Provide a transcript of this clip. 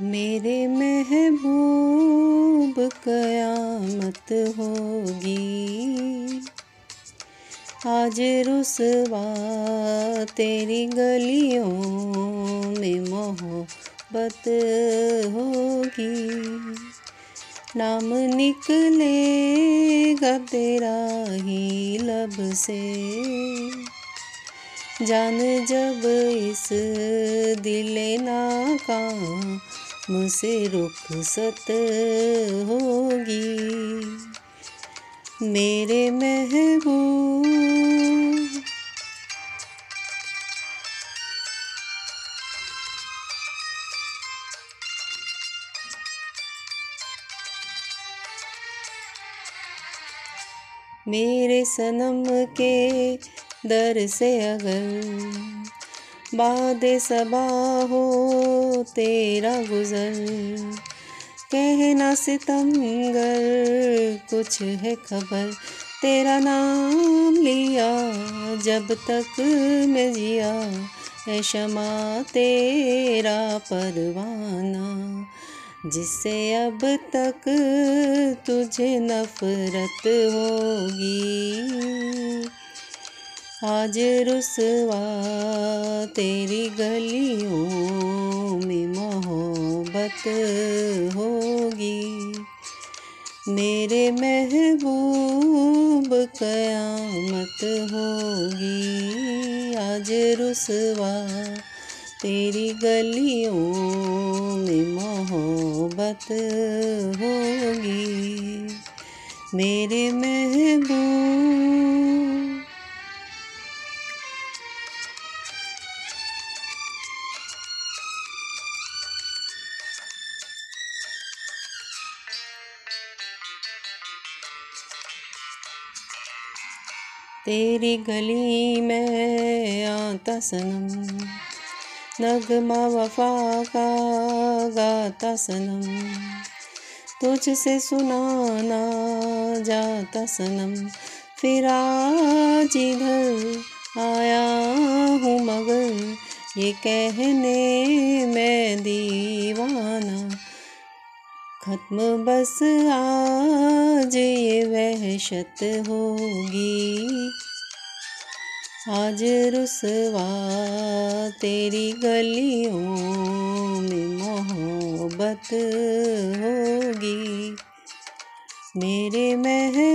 मेरे महबूब कयामत होगी। आज रुसवा तेरी गलियों में मोहब्बत होगी। नाम निकलेगा तेरा ही लब से। जान जब इस दिले नाकाम मुझसे रुखसत होगी। मेरे महबूब। मेरे सनम के दर से अगर बाद सबा हो तेरा गुजर। कहना सितमगर कुछ है खबर। तेरा नाम लिया, जब तक मैं जिया। है क्षमा तेरा परवाना, जिससे अब तक तुझे नफरत होगी। आज रुसवा तेरी गलियों में मोहब्बत होगी। मेरे महबूब कयामत होगी। आज रुसवा तेरी गलियों में मोहब्बत होगी। मेरे महबूब तेरी गली में आता सनम। नगमा वफा का गाता सनम। तुझसे सुनाना जाता सनम। फिर आज इधर आया हूँ मगर ये कहने मैं दीवाना। खत्म, बस आज ये वहशत होगी। आज रुसवा तेरी गलियों में मोहब्बत होगी। मेरे महबूब